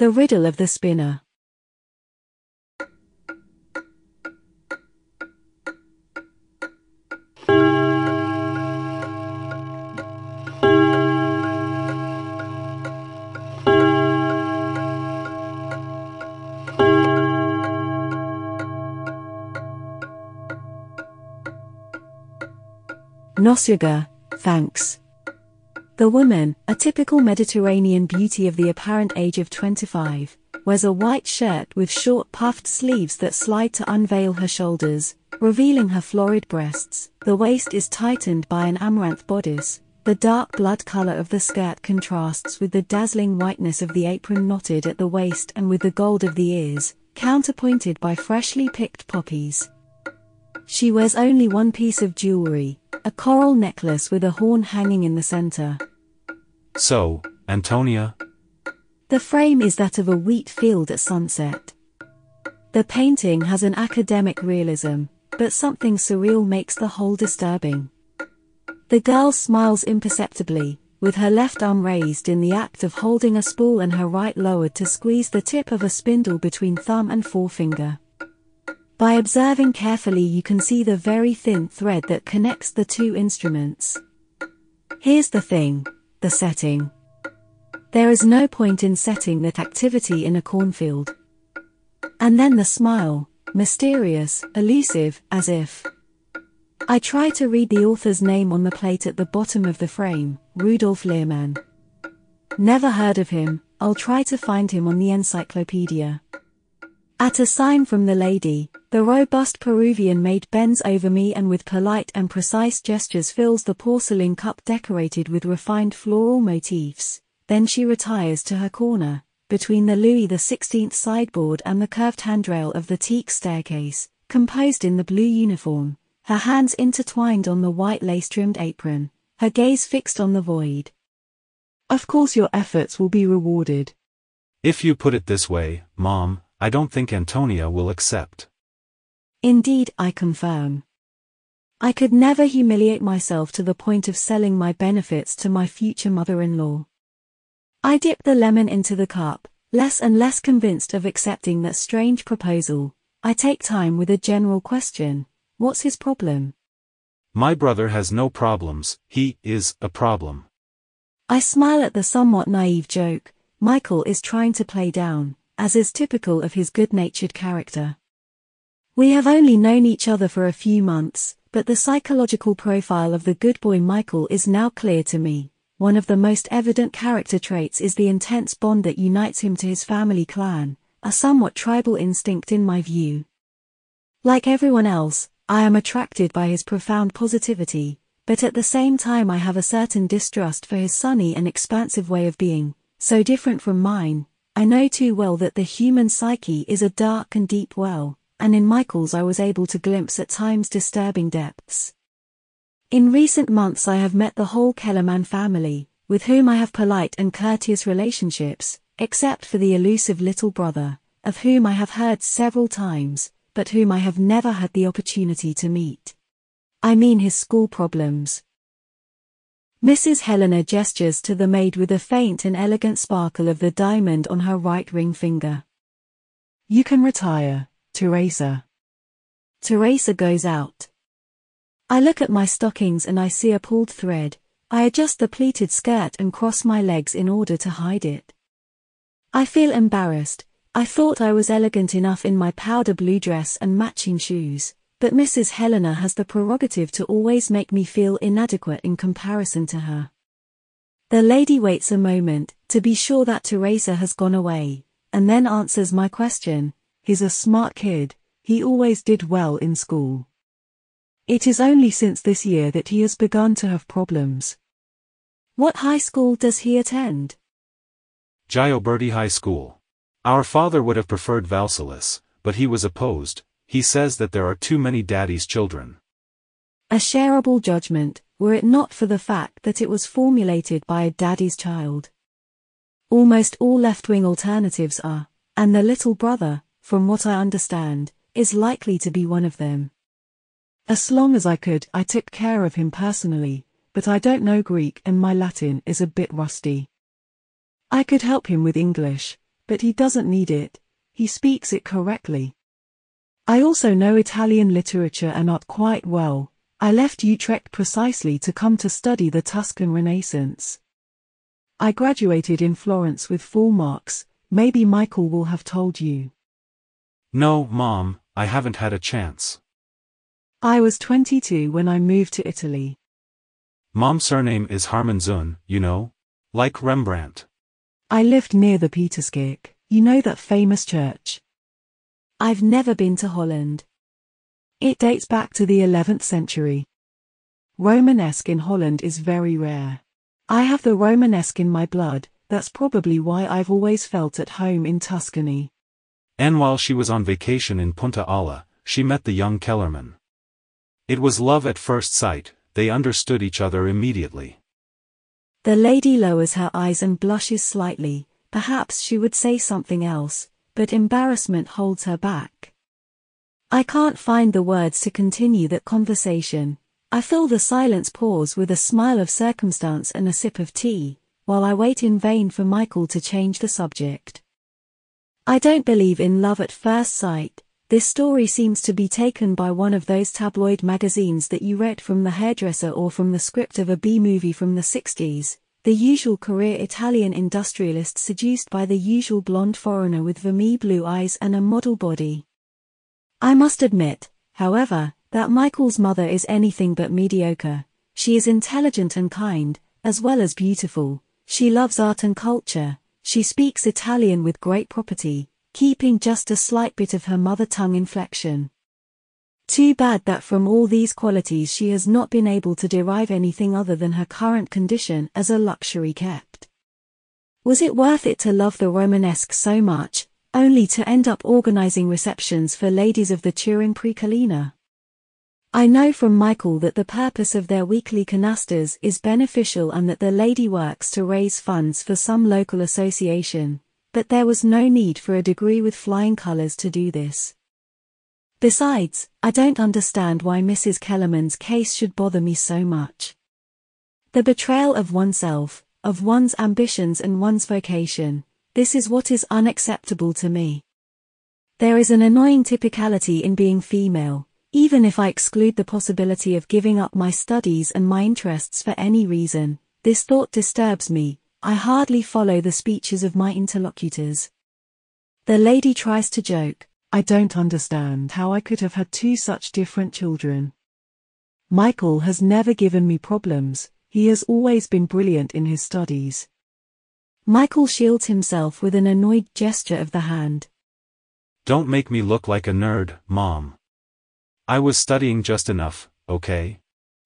The Riddle of the Spinner. No sugar, thanks. The woman, a typical Mediterranean beauty of the apparent age of 25, wears a white shirt with short puffed sleeves that slide to unveil her shoulders, revealing her florid breasts. The waist is tightened by an amaranth bodice. The dark blood color of the skirt contrasts with the dazzling whiteness of the apron knotted at the waist and with the gold of the ears, counterpointed by freshly picked poppies. She wears only one piece of jewelry, a coral necklace with a horn hanging in the center. So, Antonia? The frame is that of a wheat field at sunset. The painting has an academic realism, but something surreal makes the whole disturbing. The girl smiles imperceptibly, with her left arm raised in the act of holding a spool and her right lowered to squeeze the tip of a spindle between thumb and forefinger. By observing carefully you can see the very thin thread that connects the two instruments. Here's the thing, the setting. There is no point in setting that activity in a cornfield. And then the smile, mysterious, elusive, as if. I try to read the author's name on the plate at the bottom of the frame, Rudolf Lehrman. Never heard of him, I'll try to find him on the encyclopedia. At a sign from the lady, the robust Peruvian maid bends over me and with polite and precise gestures fills the porcelain cup decorated with refined floral motifs. Then she retires to her corner, between the Louis XVI sideboard and the curved handrail of the teak staircase, composed in the blue uniform, her hands intertwined on the white lace-trimmed apron, her gaze fixed on the void. Of course your efforts will be rewarded. If you put it this way, Mom, I don't think Antonia will accept. Indeed, I confirm. I could never humiliate myself to the point of selling my benefits to my future mother-in-law. I dip the lemon into the cup, less and less convinced of accepting that strange proposal. I take time with a general question. What's his problem? My brother has no problems, he is a problem. I smile at the somewhat naive joke Michael is trying to play down as is typical of his good-natured character. We have only known each other for a few months, but the psychological profile of the good boy Michael is now clear to me. One of the most evident character traits is the intense bond that unites him to his family clan, a somewhat tribal instinct in my view. Like everyone else, I am attracted by his profound positivity, but at the same time I have a certain distrust for his sunny and expansive way of being, so different from mine, I know too well that the human psyche is a dark and deep well, and in Michael's I was able to glimpse at times disturbing depths. In recent months I have met the whole Kellerman family, with whom I have polite and courteous relationships, except for the elusive little brother, of whom I have heard several times, but whom I have never had the opportunity to meet. I mean his school problems, Mrs. Helena gestures to the maid with a faint and elegant sparkle of the diamond on her right ring finger. You can retire, Teresa. Teresa goes out. I look at my stockings and I see a pulled thread. I adjust the pleated skirt and cross my legs in order to hide it. I feel embarrassed. I thought I was elegant enough in my powder blue dress and matching shoes but Mrs. Helena has the prerogative to always make me feel inadequate in comparison to her. The lady waits a moment, to be sure that Teresa has gone away, and then answers my question. He's a smart kid, he always did well in school. It is only since this year that he has begun to have problems. What high school does he attend? Gioberti High School. Our father would have preferred Valsalice, but he was opposed, he says that there are too many daddy's children. A shareable judgment, were it not for the fact that it was formulated by a daddy's child. Almost all left-wing alternatives are, and the little brother, from what I understand, is likely to be one of them. As long as I could, I took care of him personally, but I don't know Greek and my Latin is a bit rusty. I could help him with English, but he doesn't need it, he speaks it correctly. I also know Italian literature and art quite well, I left Utrecht precisely to come to study the Tuscan Renaissance. I graduated in Florence with full marks, maybe Michael will have told you. No, Mom, I haven't had a chance. I was 22 when I moved to Italy. Mom's surname is Harmenszoon, you know? Like Rembrandt. I lived near the Pieterskerk, you know that famous church. I've never been to Holland. It dates back to the 11th century. Romanesque in Holland is very rare. I have the Romanesque in my blood, that's probably why I've always felt at home in Tuscany. And while she was on vacation in Punta Ala, she met the young Kellerman. It was love at first sight, they understood each other immediately. The lady lowers her eyes and blushes slightly, perhaps she would say something else, but embarrassment holds her back. I can't find the words to continue that conversation. I fill the silence pause with a smile of circumstance and a sip of tea, while I wait in vain for Michael to change the subject. I don't believe in love at first sight, this story seems to be taken by one of those tabloid magazines that you read from the hairdresser or from the script of a B-movie from the 60s, the usual career Italian industrialist seduced by the usual blonde foreigner with vermeil blue eyes and a model body. I must admit, however, that Michael's mother is anything but mediocre. She is intelligent and kind, as well as beautiful. She loves art and culture. She speaks Italian with great property, keeping just a slight bit of her mother tongue inflection. Too bad that from all these qualities she has not been able to derive anything other than her current condition as a luxury kept. Was it worth it to love the Romanesque so much, only to end up organizing receptions for ladies of the Turin Precollina? I know from Michael that the purpose of their weekly canastas is beneficial and that the lady works to raise funds for some local association, but there was no need for a degree with flying colors to do this. Besides, I don't understand why Mrs. Kellerman's case should bother me so much. The betrayal of oneself, of one's ambitions and one's vocation, this is what is unacceptable to me. There is an annoying typicality in being female, even if I exclude the possibility of giving up my studies and my interests for any reason, this thought disturbs me, I hardly follow the speeches of my interlocutors. The lady tries to joke. I don't understand how I could have had two such different children. Michael has never given me problems, he has always been brilliant in his studies. Michael shields himself with an annoyed gesture of the hand. Don't make me look like a nerd, Mom. I was studying just enough, okay?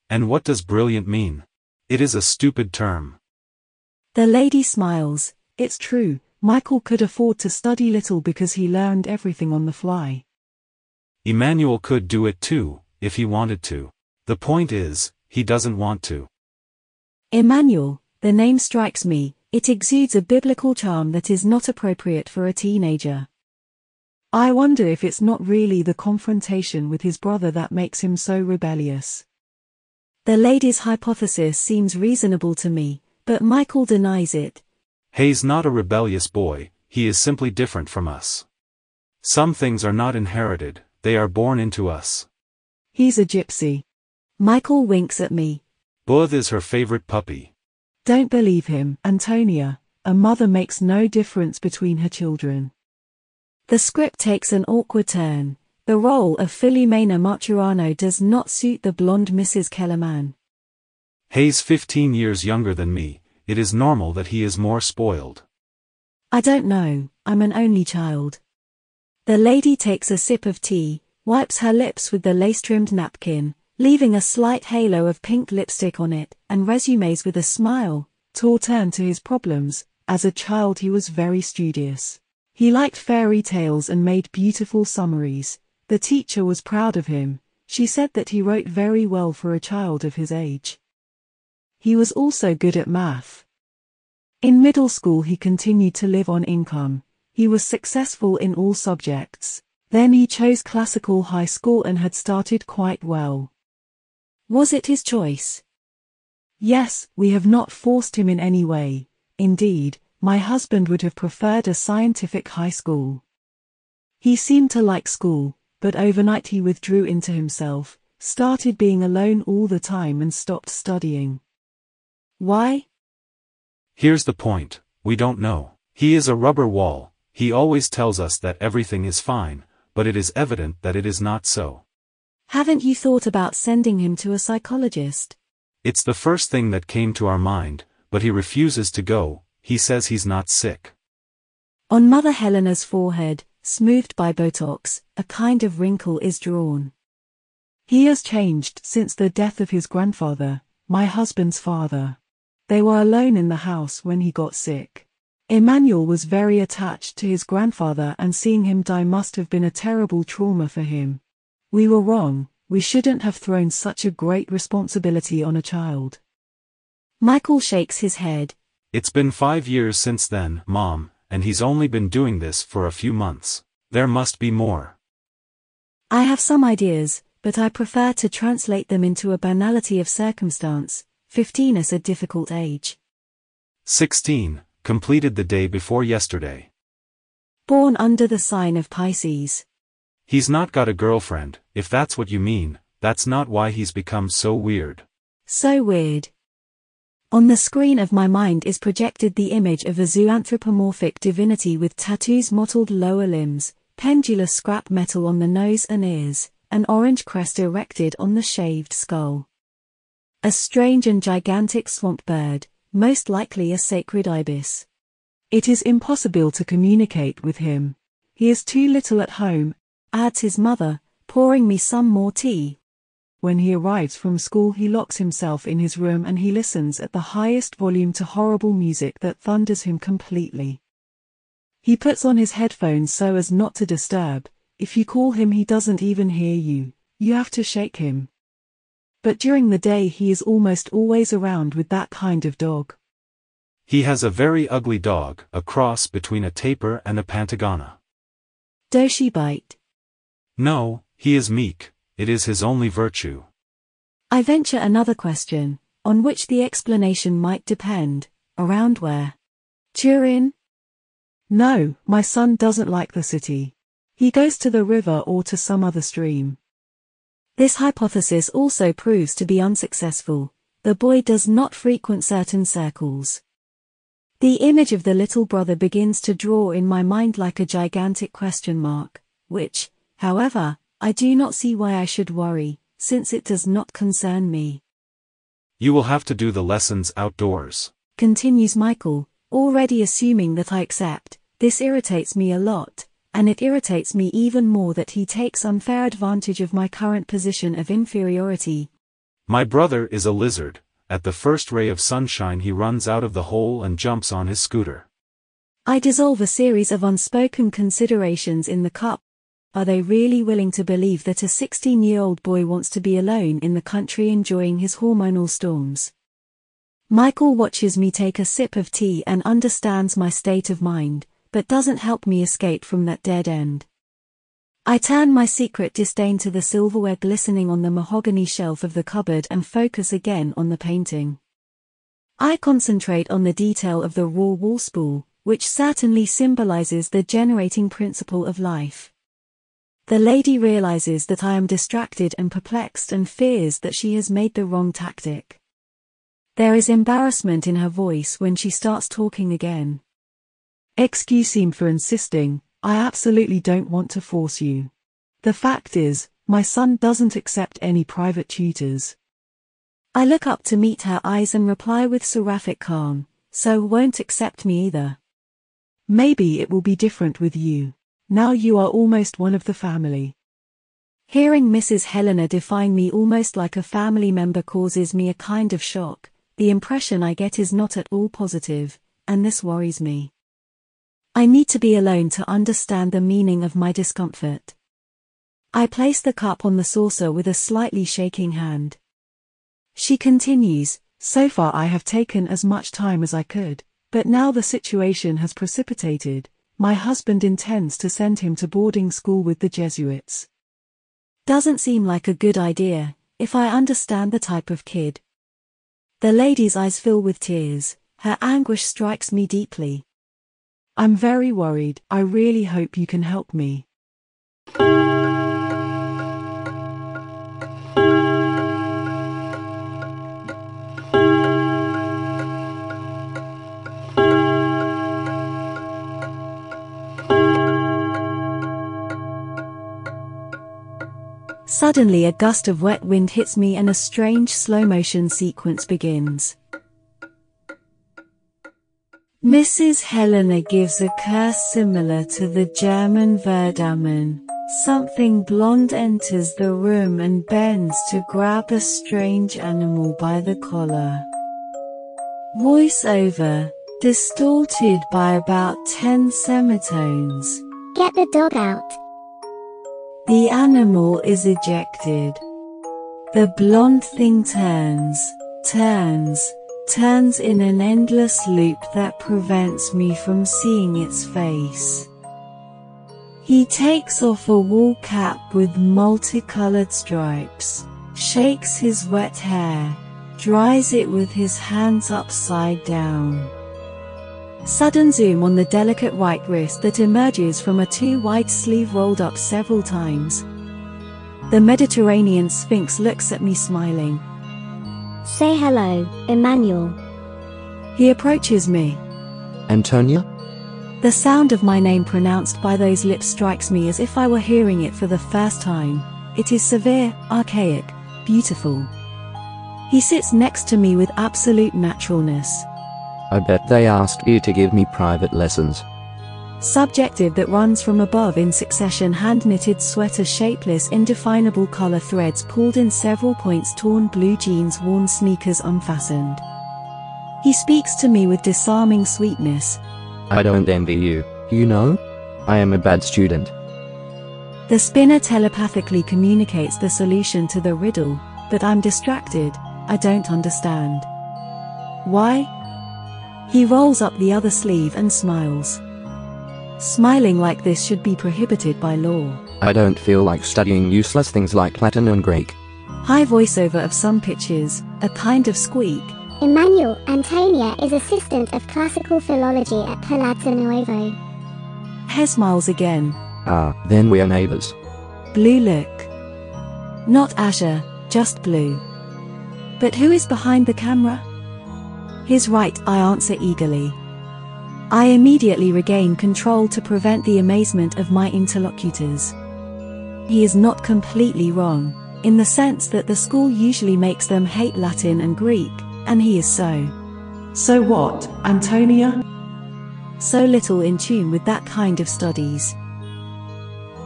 And what does brilliant mean? It is a stupid term. The lady smiles. It's true, Michael could afford to study little because he learned everything on the fly. Emmanuel could do it too, if he wanted to. The point is, he doesn't want to. Emmanuel, the name strikes me, it exudes a biblical charm that is not appropriate for a teenager. I wonder if it's not really the confrontation with his brother that makes him so rebellious. The lady's hypothesis seems reasonable to me, but Michael denies it. Hay's not a rebellious boy, he is simply different from us. Some things are not inherited, they are born into us. He's a gypsy. Michael winks at me. Booth is her favorite puppy. Don't believe him, Antonia. A mother makes no difference between her children. The script takes an awkward turn. The role of Filomena Marturano does not suit the blonde Mrs. Kellerman. Hay's 15 years younger than me, it is normal that he is more spoiled. I don't know, I'm an only child. The lady takes a sip of tea, wipes her lips with the lace-trimmed napkin, leaving a slight halo of pink lipstick on it, and resumes with a smile. Tor turned to his problems. As a child he was very studious. He liked fairy tales and made beautiful summaries. The teacher was proud of him. She said that he wrote very well for a child of his age. He was also good at math. In middle school he continued to live on income. He was successful in all subjects. Then he chose classical high school and had started quite well. Was it his choice? Yes, we have not forced him in any way. Indeed, My husband would have preferred a scientific high school. He seemed to like school, but overnight he withdrew into himself, started being alone all the time and stopped studying. Why? Here's the point, we don't know. He is a rubber wall, he always tells us that everything is fine, but it is evident that it is not so. Haven't you thought about sending him to a psychologist? It's the first thing that came to our mind, but he refuses to go, he says he's not sick. On Mother Helena's forehead, smoothed by Botox, a kind of wrinkle is drawn. He has changed since the death of his grandfather, my husband's father. They were alone in the house when he got sick. Emmanuel was very attached to his grandfather and seeing him die must have been a terrible trauma for him. We were wrong, we shouldn't have thrown such a great responsibility on a child. Michael shakes his head. It's been five years since then, Mom, and he's only been doing this for a few months. There must be more. I have some ideas, but I prefer to translate them into a banality of circumstance. 15 is a difficult age. 16, completed the day before yesterday. Born under the sign of Pisces. He's not got a girlfriend, if that's what you mean, that's not why he's become so weird. So weird. On the screen of my mind is projected the image of a zoanthropomorphic divinity with tattoos mottled lower limbs, pendulous scrap metal on the nose and ears, an orange crest erected on the shaved skull. A strange and gigantic swamp bird, most likely a sacred ibis. It is impossible to communicate with him. He is too little at home, adds his mother, pouring me some more tea. When he arrives from school he locks himself in his room and he listens at the highest volume to horrible music that thunders him completely. He puts on his headphones so as not to disturb, if you call him he doesn't even hear you, you have to shake him. But during the day he is almost always around with that kind of dog. He has a very ugly dog, a cross between a tapir and a pantegana. Does she bite? No, he is meek, it is his only virtue. I venture another question, on which the explanation might depend. Around where? Turin? No, my son doesn't like the city. He goes to the river or to some other stream. This hypothesis also proves to be unsuccessful. The boy does not frequent certain circles. The image of the little brother begins to draw in my mind like a gigantic question mark, which, however, I do not see why I should worry, since it does not concern me. You will have to do the lessons outdoors. Continues Michael, already assuming that I accept. This irritates me a lot, and it irritates me even more that he takes unfair advantage of my current position of inferiority. My brother is a lizard. At the first ray of sunshine he runs out of the hole and jumps on his scooter. I dissolve a series of unspoken considerations in the cup, are they really willing to believe that a 16 year old boy wants to be alone in the country enjoying his hormonal storms? Michael watches me take a sip of tea and understands my state of mind, but doesn't help me escape from that dead end. I turn my secret disdain to the silverware glistening on the mahogany shelf of the cupboard and focus again on the painting. I concentrate on the detail of the raw wall spool, which certainly symbolizes the generating principle of life. The lady realizes that I am distracted and perplexed and fears that she has made the wrong tactic. There is embarrassment in her voice when she starts talking again. Excuse me for insisting, I absolutely don't want to force you. The fact is, my son doesn't accept any private tutors. I look up to meet her eyes and reply with seraphic calm, so won't accept me either. Maybe it will be different with you. Now you are almost one of the family. Hearing Mrs. Helena define me almost like a family member causes me a kind of shock. The impression I get is not at all positive, and this worries me. I need to be alone to understand the meaning of my discomfort. I place the cup on the saucer with a slightly shaking hand. She continues, So far I have taken as much time as I could, but now the situation has precipitated, my husband intends to send him to boarding school with the Jesuits. Doesn't seem like a good idea, if I understand the type of kid. The lady's eyes fill with tears, her anguish strikes me deeply. I'm very worried. I really hope you can help me. Suddenly a gust of wet wind hits me and a strange slow motion sequence begins. Mrs. Helena gives a curse similar to the German Verdammen. Something blonde enters the room and bends to grab a strange animal by the collar. Voiceover, distorted by about 10 semitones. Get the dog out. The animal is ejected. The blonde thing turns, turns, turns in an endless loop that prevents me from seeing its face. He takes off a wool cap with multicolored stripes, shakes his wet hair, dries it with his hands upside down. Sudden zoom on the delicate white wrist that emerges from a too-wide sleeve rolled up several times. The Mediterranean Sphinx looks at me smiling. Say hello, Emmanuel. He approaches me. Antonia? The sound of my name pronounced by those lips strikes me as if I were hearing it for the first time. It is severe, archaic, beautiful. He sits next to me with absolute naturalness. I bet they asked you to give me private lessons. Subjective that runs from above in succession hand-knitted sweater shapeless indefinable collar threads pulled in several points torn blue jeans worn sneakers unfastened. He speaks to me with disarming sweetness. I don't envy you, you know? I am a bad student. The spinner telepathically communicates the solution to the riddle, but I'm distracted, I don't understand. Why? He rolls up the other sleeve and smiles. Smiling like this should be prohibited by law. I don't feel like studying useless things like Latin and Greek. High voiceover of some pitches, a kind of squeak. Emmanuel Antonia is assistant of classical philology at Palazzo Nuovo. Hair smiles again. Ah, then we are neighbors. Blue look. Not azure, just blue. But who is behind the camera? His right, I answer eagerly. I immediately regain control to prevent the amazement of my interlocutors. He is not completely wrong, in the sense that the school usually makes them hate Latin and Greek, and he is so. So what, Antonia? So little in tune with that kind of studies.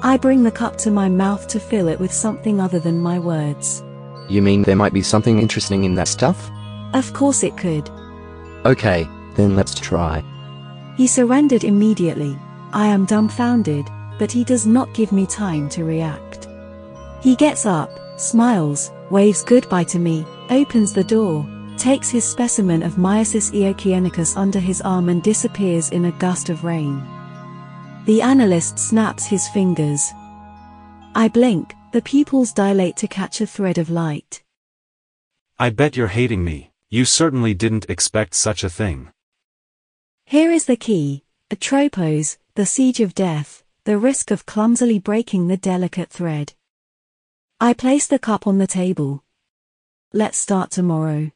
I bring the cup to my mouth to fill it with something other than my words. You mean there might be something interesting in that stuff? Of course it could. Okay, then let's try. He surrendered immediately. I am dumbfounded, but he does not give me time to react. He gets up, smiles, waves goodbye to me, opens the door, takes his specimen of Myosis eochionicus under his arm and disappears in a gust of rain. The analyst snaps his fingers. I blink, the pupils dilate to catch a thread of light. I bet you're hating me. You certainly didn't expect such a thing. Here is the key, Atropos, the siege of death, the risk of clumsily breaking the delicate thread. I place the cup on the table. Let's start tomorrow.